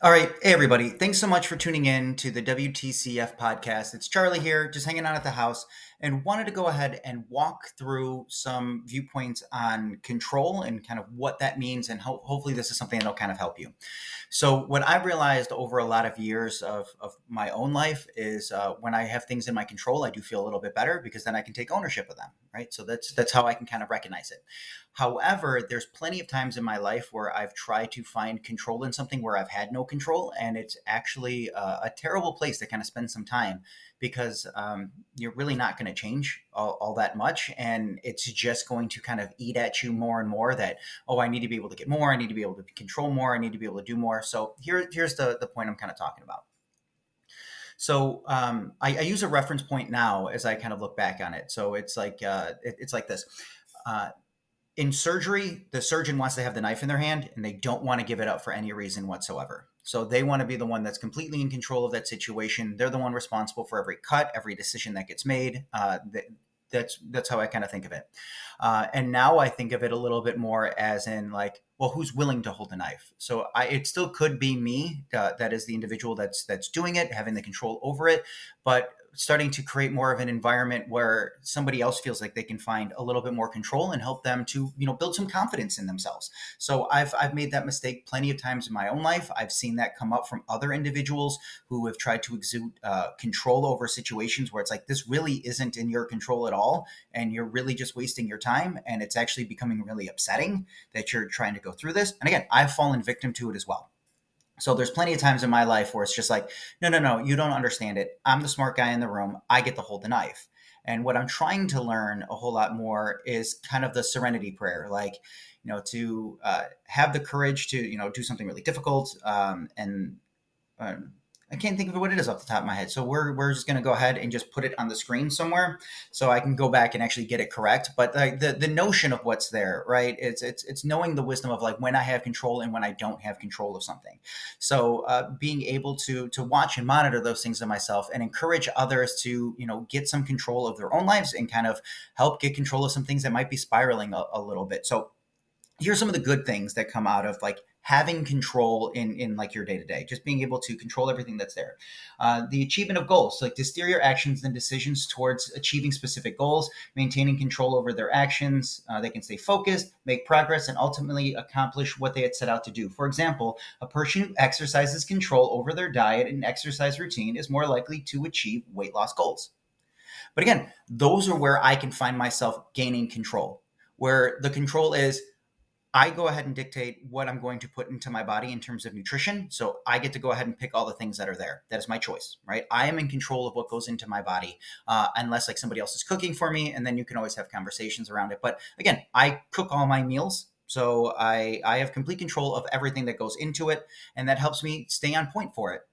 All right. Hey, everybody. Thanks so much for tuning in to the WTCF podcast. It's Charlie here, just hanging out at the house, and wanted to go ahead and walk through some viewpoints on control and kind of what that means. And ho- hopefully, this is something that'll kind of help you. So, what I've realized over a lot of years of, of my own life is uh, when I have things in my control, I do feel a little bit better because then I can take ownership of them, right? So, that's, that's how I can kind of recognize it. However, there's plenty of times in my life where I've tried to find control in something where I've had no control, and it's actually a, a terrible place to kind of spend some time because um, you're really not going to change all, all, that much, and it's just going to kind of eat at you more and more. That oh, I need to be able to get more, I need to be able to control more, I need to be able to do more. So here, here's the the point I'm kind of talking about. So um, I, I, use a reference point now as I kind of look back on it. So it's like uh, it, it's like this. Uh, in surgery, the surgeon wants to have the knife in their hand and they don't want to give it up for any reason whatsoever. So they want to be the one that's completely in control of that situation. They're the one responsible for every cut, every decision that gets made. Uh, that's that's how I kind of think of it. Uh, and now I think of it a little bit more as in like, well, who's willing to hold the knife? So I, it still could be me uh, that is the individual that's that's doing it, having the control over it, but starting to create more of an environment where somebody else feels like they can find a little bit more control and help them to you know build some confidence in themselves. So i've i've made that mistake plenty of times in my own life. I've seen that come up from other individuals who have tried to exude uh, control over situations where it's like this really isn't in your control at all and you're really just wasting your time and it's actually becoming really upsetting that you're trying to go through this. And again i've fallen victim to it as well so there's plenty of times in my life where it's just like, no, no, no, you don't understand it. I'm the smart guy in the room. I get to hold the knife. And what I'm trying to learn a whole lot more is kind of the serenity prayer, like, you know, to uh, have the courage to, you know, do something really difficult um, and um, I can't think of what it is off the top of my head. So we're, we're just going to go ahead and just put it on the screen somewhere so I can go back and actually get it correct. But like the, the notion of what's there, right? It's, it's, it's knowing the wisdom of like when I have control and when I don't have control of something. So uh, being able to, to watch and monitor those things in myself and encourage others to, you know, get some control of their own lives and kind of help get control of some things that might be spiraling a, a little bit. So here's some of the good things that come out of like having control in in like your day to day, just being able to control everything that's there. Uh, the achievement of goals, like to steer your actions and decisions towards achieving specific goals, maintaining control over their actions. Uh, they can stay focused, make progress, and ultimately accomplish what they had set out to do. For example, a person who exercises control over their diet and exercise routine is more likely to achieve weight loss goals. But again, those are where I can find myself gaining control, where the control is I go ahead and dictate what I'm going to put into my body in terms of nutrition. So I get to go ahead and pick all the things that are there. That is my choice, right? I am in control of what goes into my body, uh, unless like somebody else is cooking for me, and then you can always have conversations around it. But again, I cook all my meals, so I I have complete control of everything that goes into it, and that helps me stay on point for it.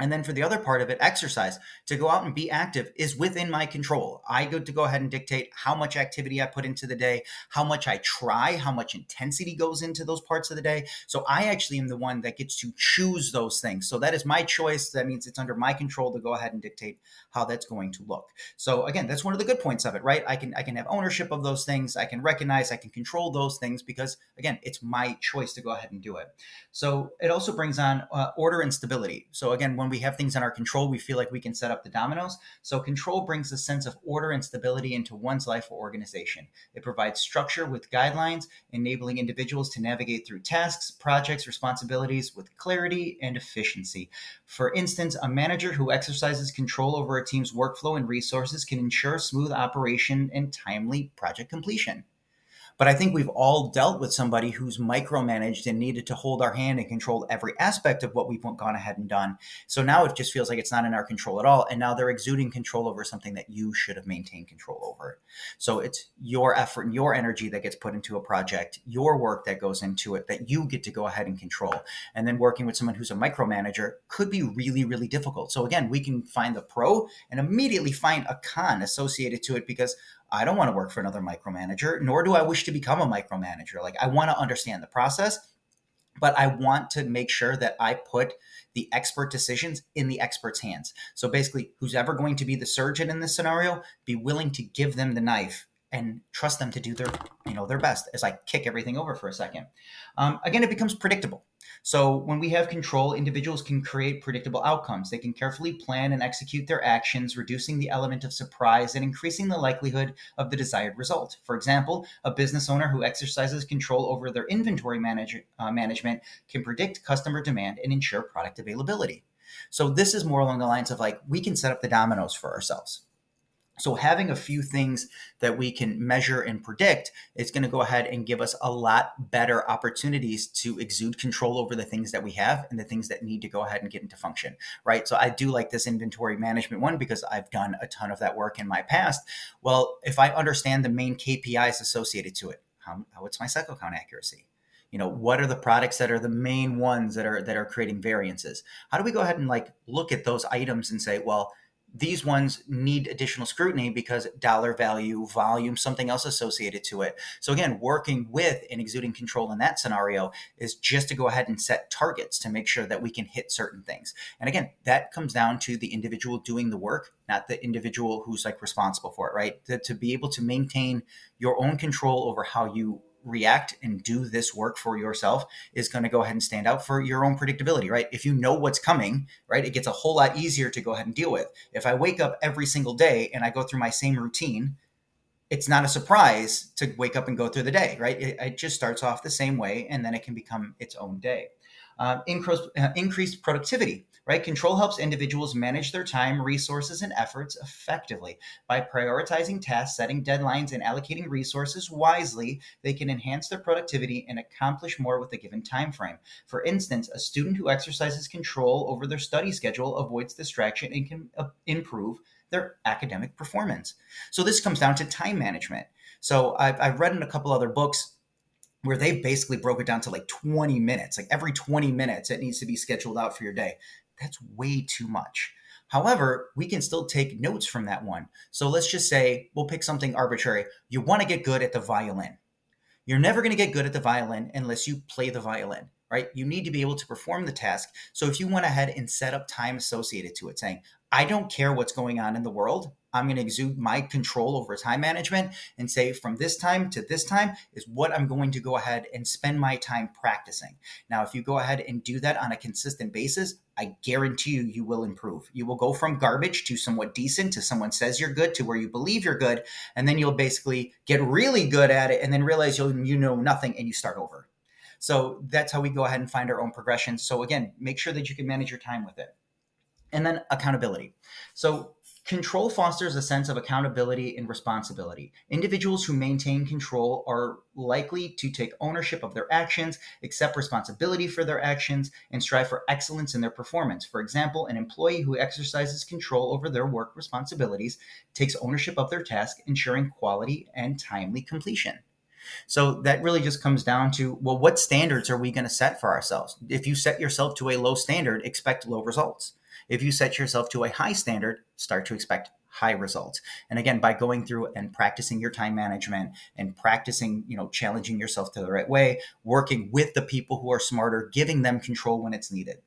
And then for the other part of it, exercise to go out and be active is within my control. I go to go ahead and dictate how much activity I put into the day, how much I try, how much intensity goes into those parts of the day. So I actually am the one that gets to choose those things. So that is my choice. That means it's under my control to go ahead and dictate how that's going to look. So again, that's one of the good points of it, right? I can I can have ownership of those things. I can recognize, I can control those things because again, it's my choice to go ahead and do it. So it also brings on uh, order and stability. So again, when when we have things in our control, we feel like we can set up the dominoes. So control brings a sense of order and stability into one's life or organization. It provides structure with guidelines, enabling individuals to navigate through tasks, projects, responsibilities with clarity and efficiency. For instance, a manager who exercises control over a team's workflow and resources can ensure smooth operation and timely project completion. But I think we've all dealt with somebody who's micromanaged and needed to hold our hand and control every aspect of what we've gone ahead and done. So now it just feels like it's not in our control at all. And now they're exuding control over something that you should have maintained control over. So it's your effort and your energy that gets put into a project, your work that goes into it that you get to go ahead and control. And then working with someone who's a micromanager could be really, really difficult. So again, we can find the pro and immediately find a con associated to it because I don't want to work for another micromanager, nor do I wish to become a micromanager. Like, I want to understand the process, but I want to make sure that I put the expert decisions in the expert's hands. So basically, who's ever going to be the surgeon in this scenario, be willing to give them the knife and trust them to do their you know their best. As i kick everything over for a second. Um, again it becomes predictable. So when we have control individuals can create predictable outcomes. They can carefully plan and execute their actions reducing the element of surprise and increasing the likelihood of the desired result. For example a business owner who exercises control over their inventory manage, uh, management can predict customer demand and ensure product availability. So this is more along the lines of like we can set up the dominoes for ourselves so having a few things that we can measure and predict is going to go ahead and give us a lot better opportunities to exude control over the things that we have and the things that need to go ahead and get into function, right? So I do like this inventory management one because I've done a ton of that work in my past. Well, if I understand the main KPIs associated to it, how, what's my cycle count accuracy? you know what are the products that are the main ones that are that are creating variances how do we go ahead and like look at those items and say well these ones need additional scrutiny because dollar value, volume, something else associated to it. So again, working with and exuding control in that scenario is just to go ahead and set targets to make sure that we can hit certain things. And again, that comes down to the individual doing the work, not the individual who's like responsible for it, right? To, to be able to maintain your own control over how you react and do this work for yourself is going to go ahead and stand out for your own predictability, right? If you know what's coming, right, it gets a whole lot easier to go ahead and deal with. If I wake up every single day and I go through my same routine, it's not a surprise to wake up and go through the day, right? It, it just starts off the same way and then it can become its own day. Um, increased, uh, increased productivity right? Control helps individuals manage their time, resources, and efforts effectively. By prioritizing tasks, setting deadlines, and allocating resources wisely, they can enhance their productivity and accomplish more with a given time frame. For instance, a student who exercises control over their study schedule avoids distraction and can uh, improve their academic performance. So this comes down to time management. So I've, I've read in a couple other books where they basically broke it down to like 20 minutes. Like every 20 minutes, it needs to be scheduled out for your day that's way too much. However, we can still take notes from that one. So let's just say we'll pick something arbitrary. You want to get good at the violin. You're never going to get good at the violin unless you play the violin, right? You need to be able to perform the task. So if you went ahead and set up time associated to it, saying, I don't care what's going on in the world. I'm going to exude my control over time management and say from this time to this time is what I'm going to go ahead and spend my time practicing. Now, if you go ahead and do that on a consistent basis, I guarantee you, you will improve. You will go from garbage to somewhat decent to someone says you're good to where you believe you're good. And then you'll basically get really good at it and then realize you'll, you know nothing and you start over. So that's how we go ahead and find our own progression. So again, make sure that you can manage your time with it. And then accountability. So Control fosters a sense of accountability and responsibility. Individuals who maintain control are likely to take ownership of their actions, accept responsibility for their actions, and strive for excellence in their performance. For example, an employee who exercises control over their work responsibilities takes ownership of their task, ensuring quality and timely completion. So that really just comes down to well, what standards are we going to set for ourselves? If you set yourself to a low standard, expect low results. If you set yourself to a high standard, start to expect high results. And again, by going through and practicing your time management and practicing, you know, challenging yourself to the right way, working with the people who are smarter, giving them control when it's needed.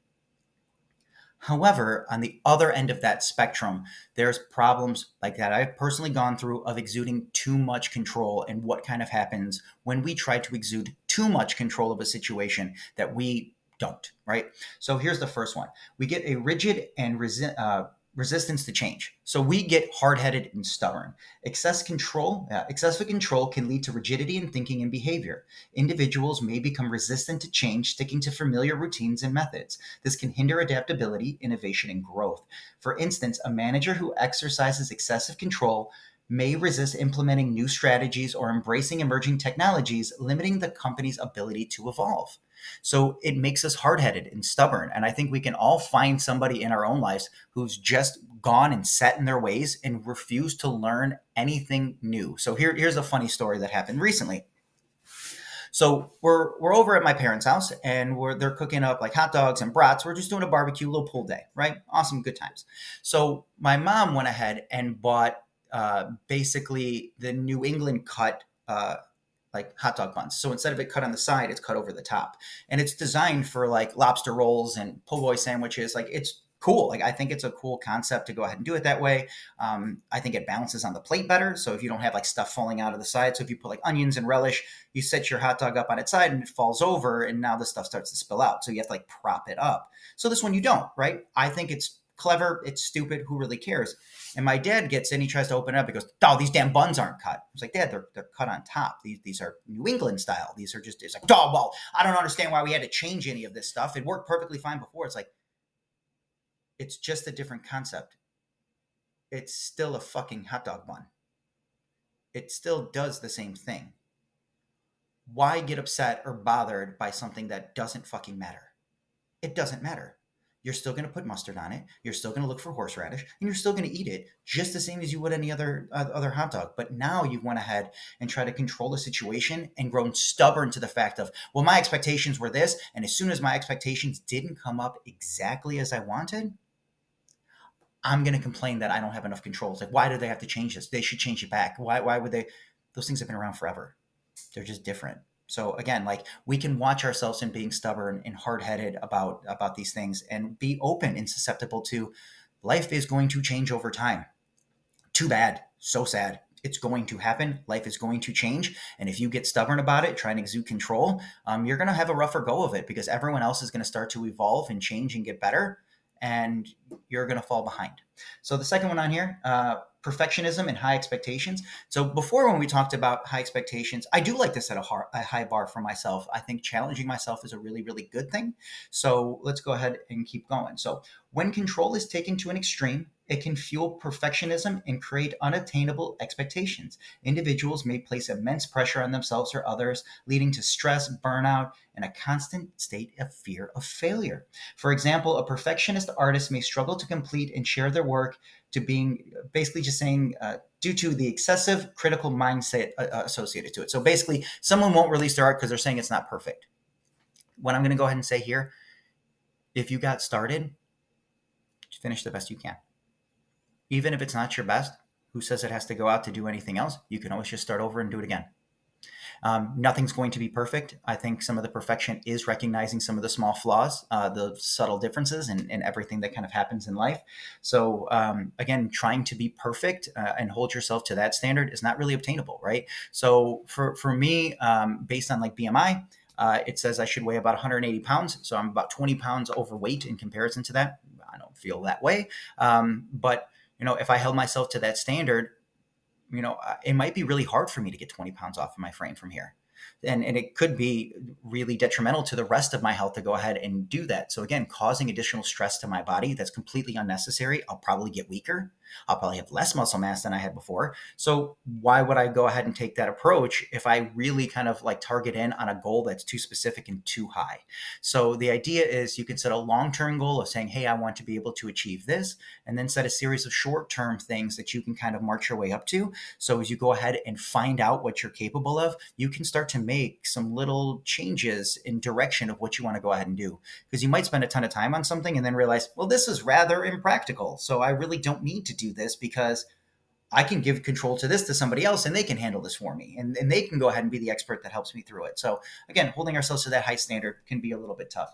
However, on the other end of that spectrum, there's problems like that I've personally gone through of exuding too much control and what kind of happens when we try to exude too much control of a situation that we don't, right? So here's the first one. We get a rigid and resi- uh, resistance to change. So we get hard-headed and stubborn. Excess control, uh, excessive control can lead to rigidity in thinking and behavior. Individuals may become resistant to change, sticking to familiar routines and methods. This can hinder adaptability, innovation, and growth. For instance, a manager who exercises excessive control may resist implementing new strategies or embracing emerging technologies, limiting the company's ability to evolve. So it makes us hard headed and stubborn. And I think we can all find somebody in our own lives who's just gone and set in their ways and refused to learn anything new. So here, here's a funny story that happened recently. So we're we're over at my parents' house and we're they're cooking up like hot dogs and brats. We're just doing a barbecue, little pool day, right? Awesome, good times. So my mom went ahead and bought uh, basically the New England cut uh, like hot dog buns. So instead of it cut on the side, it's cut over the top. And it's designed for like lobster rolls and po' boy sandwiches. Like it's cool. Like I think it's a cool concept to go ahead and do it that way. Um, I think it balances on the plate better. So if you don't have like stuff falling out of the side, so if you put like onions and relish, you set your hot dog up on its side and it falls over, and now the stuff starts to spill out. So you have to like prop it up. So this one you don't, right? I think it's clever. It's stupid. Who really cares? And my dad gets in, he tries to open it up. He goes, "Oh, these damn buns aren't cut." I was like, "Dad, they're they're cut on top. These these are New England style. These are just." It's like, "Oh, well, I don't understand why we had to change any of this stuff. It worked perfectly fine before." It's like, it's just a different concept. It's still a fucking hot dog bun. It still does the same thing. Why get upset or bothered by something that doesn't fucking matter? It doesn't matter you're still going to put mustard on it. You're still going to look for horseradish, and you're still going to eat it just the same as you would any other uh, other hot dog. But now you've went ahead and tried to control the situation and grown stubborn to the fact of, well, my expectations were this, and as soon as my expectations didn't come up exactly as I wanted, I'm going to complain that I don't have enough control. It's like, why do they have to change this? They should change it back. Why? Why would they? Those things have been around forever. They're just different. So again, like we can watch ourselves in being stubborn and hard-headed about about these things and be open and susceptible to life is going to change over time. Too bad, so sad. It's going to happen. Life is going to change. And if you get stubborn about it, try and exude control, um, you're going to have a rougher go of it because everyone else is going to start to evolve and change and get better. And you're going to fall behind. So the second one on here, uh, perfectionism and high expectations. So before when we talked about high expectations, I do like to set a, a, high bar for myself. I think challenging myself is a really, really good thing. So let's go ahead and keep going. So when control is taken to an extreme, it can fuel perfectionism and create unattainable expectations. Individuals may place immense pressure on themselves or others, leading to stress, burnout, and a constant state of fear of failure. For example, a perfectionist artist may struggle to complete and share their work to being basically just saying uh, due to the excessive critical mindset uh, uh associated to it. So basically, someone won't release their art because they're saying it's not perfect. What I'm going to go ahead and say here if you got started, finish the best you can even if it's not your best, who says it has to go out to do anything else? You can always just start over and do it again. Um, nothing's going to be perfect. I think some of the perfection is recognizing some of the small flaws, uh, the subtle differences, and, everything that kind of happens in life. So, um, again, trying to be perfect uh, and hold yourself to that standard is not really obtainable, right? So, for for me, um, based on like BMI, uh, it says I should weigh about 180 pounds. So I'm about 20 pounds overweight in comparison to that. I don't feel that way, um, but you know, if I held myself to that standard, you know, uh, it might be really hard for me to get 20 pounds off of my frame from here and, and it could be really detrimental to the rest of my health to go ahead and do that. So again, causing additional stress to my body that's completely unnecessary. I'll probably get weaker. I'll probably have less muscle mass than I had before. So why would I go ahead and take that approach if I really kind of like target in on a goal that's too specific and too high? So the idea is you can set a long-term goal of saying, "Hey, I want to be able to achieve this," and then set a series of short-term things that you can kind of march your way up to. So as you go ahead and find out what you're capable of, you can start to make some little changes in direction of what you want to go ahead and do. Because you might spend a ton of time on something and then realize, well, this is rather impractical. So I really don't need to do this because I can give control to this to somebody else and they can handle this for me. And, and they can go ahead and be the expert that helps me through it. So again, holding ourselves to that high standard can be a little bit tough.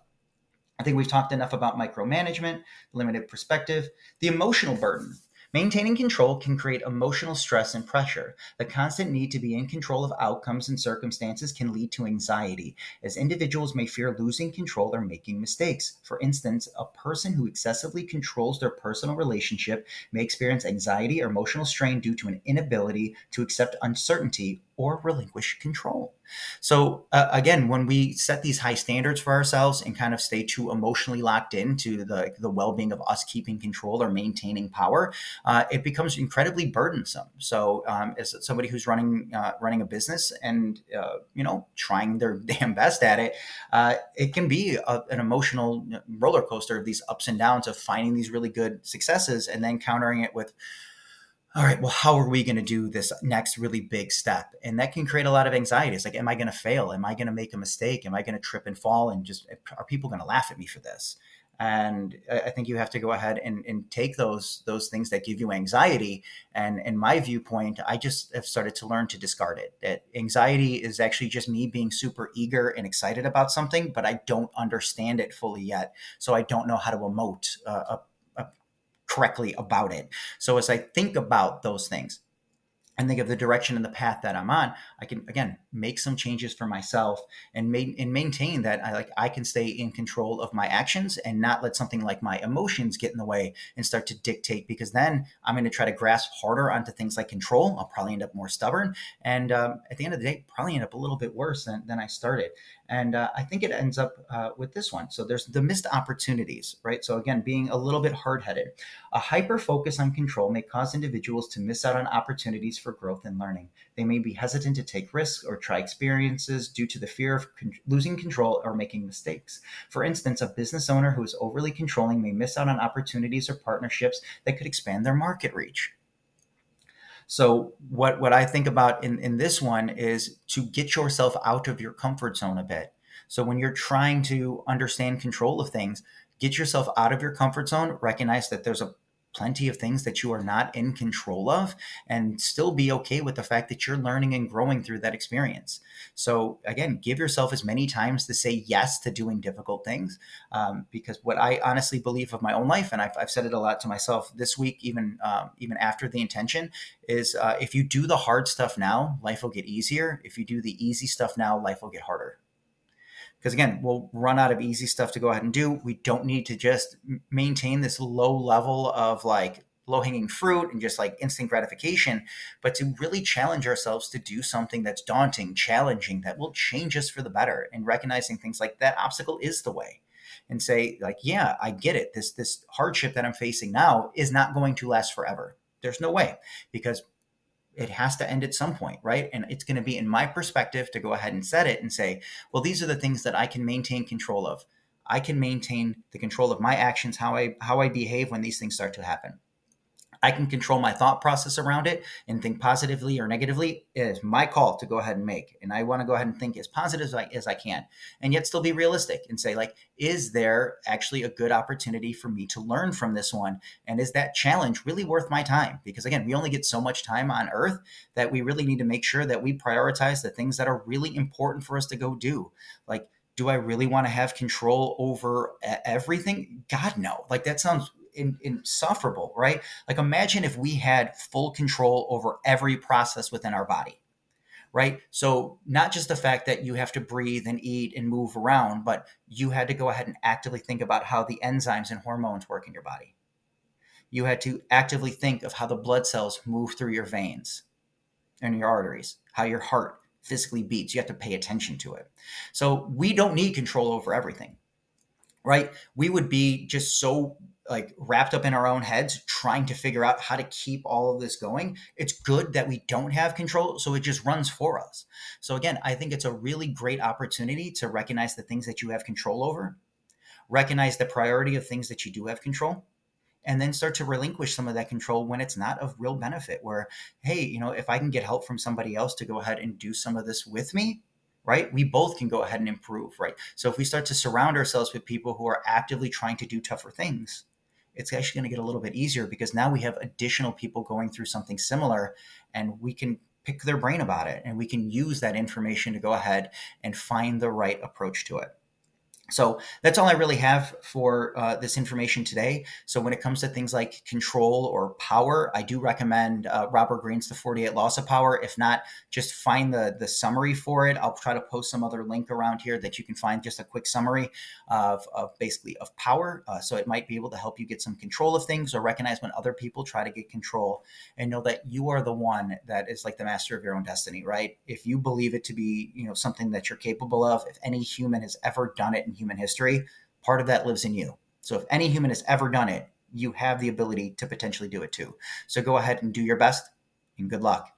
I think we've talked enough about micromanagement, limited perspective, the emotional burden Maintaining control can create emotional stress and pressure. The constant need to be in control of outcomes and circumstances can lead to anxiety, as individuals may fear losing control or making mistakes. For instance, a person who excessively controls their personal relationship may experience anxiety or emotional strain due to an inability to accept uncertainty or relinquish control. So uh, again, when we set these high standards for ourselves and kind of stay too emotionally locked into the the well-being of us keeping control or maintaining power, uh, it becomes incredibly burdensome. So um, as somebody who's running uh, running a business and uh, you know trying their damn best at it, uh, it can be a, an emotional roller coaster of these ups and downs of finding these really good successes and then countering it with all right, well, how are we going to do this next really big step? And that can create a lot of anxiety. It's like, am I going to fail? Am I going to make a mistake? Am I going to trip and fall? And just, are people going to laugh at me for this? And I think you have to go ahead and, and take those those things that give you anxiety. And in my viewpoint, I just have started to learn to discard it. That anxiety is actually just me being super eager and excited about something, but I don't understand it fully yet. So I don't know how to emote uh, correctly about it. So as I think about those things, and think of the direction and the path that I'm on, I can again make some changes for myself and, ma- and maintain that I like I can stay in control of my actions and not let something like my emotions get in the way and start to dictate. Because then I'm going to try to grasp harder onto things like control. I'll probably end up more stubborn, and um, at the end of the day, probably end up a little bit worse than, than I started. And uh, I think it ends up uh, with this one. So there's the missed opportunities, right? So again, being a little bit hard headed. A hyper focus on control may cause individuals to miss out on opportunities growth and learning. They may be hesitant to take risks or try experiences due to the fear of con- losing control or making mistakes. For instance, a business owner who is overly controlling may miss out on opportunities or partnerships that could expand their market reach. So what what I think about in in this one is to get yourself out of your comfort zone a bit. So when you're trying to understand control of things, get yourself out of your comfort zone, recognize that there's a plenty of things that you are not in control of and still be okay with the fact that you're learning and growing through that experience. So, again, give yourself as many times to say yes to doing difficult things. Um, because what I honestly believe of my own life, and I've, I've said it a lot to myself this week, even um, even after the intention, is uh, if you do the hard stuff now, life will get easier. If you do the easy stuff now, life will get harder because again we'll run out of easy stuff to go ahead and do. We don't need to just maintain this low level of like low hanging fruit and just like instant gratification but to really challenge ourselves to do something that's daunting challenging that will change us for the better and recognizing things like that obstacle is the way. And say like yeah i get it. This this hardship that i'm facing now is not going to last forever. There's no way because it has to end at some point, right? And it's going to be in my perspective to go ahead and set it and say, well, these are the things that I can maintain control of. I can maintain the control of my actions, how I how I behave when these things start to happen. I can control my thought process around it and think positively or negatively. It is my call to go ahead and make. And I want to go ahead and think as positive as I, as I can and yet still be realistic and say, like, is there actually a good opportunity for me to learn from this one? And is that challenge really worth my time? Because again, we only get so much time on earth that we really need to make sure that we prioritize the things that are really important for us to go do. Like, do I really want to have control over everything? God, no. Like, that sounds in, insufferable, right? Like imagine if we had full control over every process within our body, right? So not just the fact that you have to breathe and eat and move around, but you had to go ahead and actively think about how the enzymes and hormones work in your body. You had to actively think of how the blood cells move through your veins and your arteries, how your heart physically beats. You have to pay attention to it. So we don't need control over everything, right? We would be just so like wrapped up in our own heads trying to figure out how to keep all of this going it's good that we don't have control so it just runs for us so again i think it's a really great opportunity to recognize the things that you have control over recognize the priority of things that you do have control and then start to relinquish some of that control when it's not of real benefit where hey you know if i can get help from somebody else to go ahead and do some of this with me right? We both can go ahead and improve, right? So if we start to surround ourselves with people who are actively trying to do tougher things, it's actually going to get a little bit easier because now we have additional people going through something similar and we can pick their brain about it and we can use that information to go ahead and find the right approach to it. So that's all I really have for uh, this information today. So when it comes to things like control or power, I do recommend uh, Robert Greene's The 48 Laws of Power. If not, just find the, the summary for it. I'll try to post some other link around here that you can find just a quick summary of, of basically of power. Uh, so it might be able to help you get some control of things or recognize when other people try to get control and know that you are the one that is like the master of your own destiny, right? If you believe it to be, you know, something that you're capable of, if any human has ever done it human history, part of that lives in you. So if any human has ever done it, you have the ability to potentially do it too. So go ahead and do your best and good luck.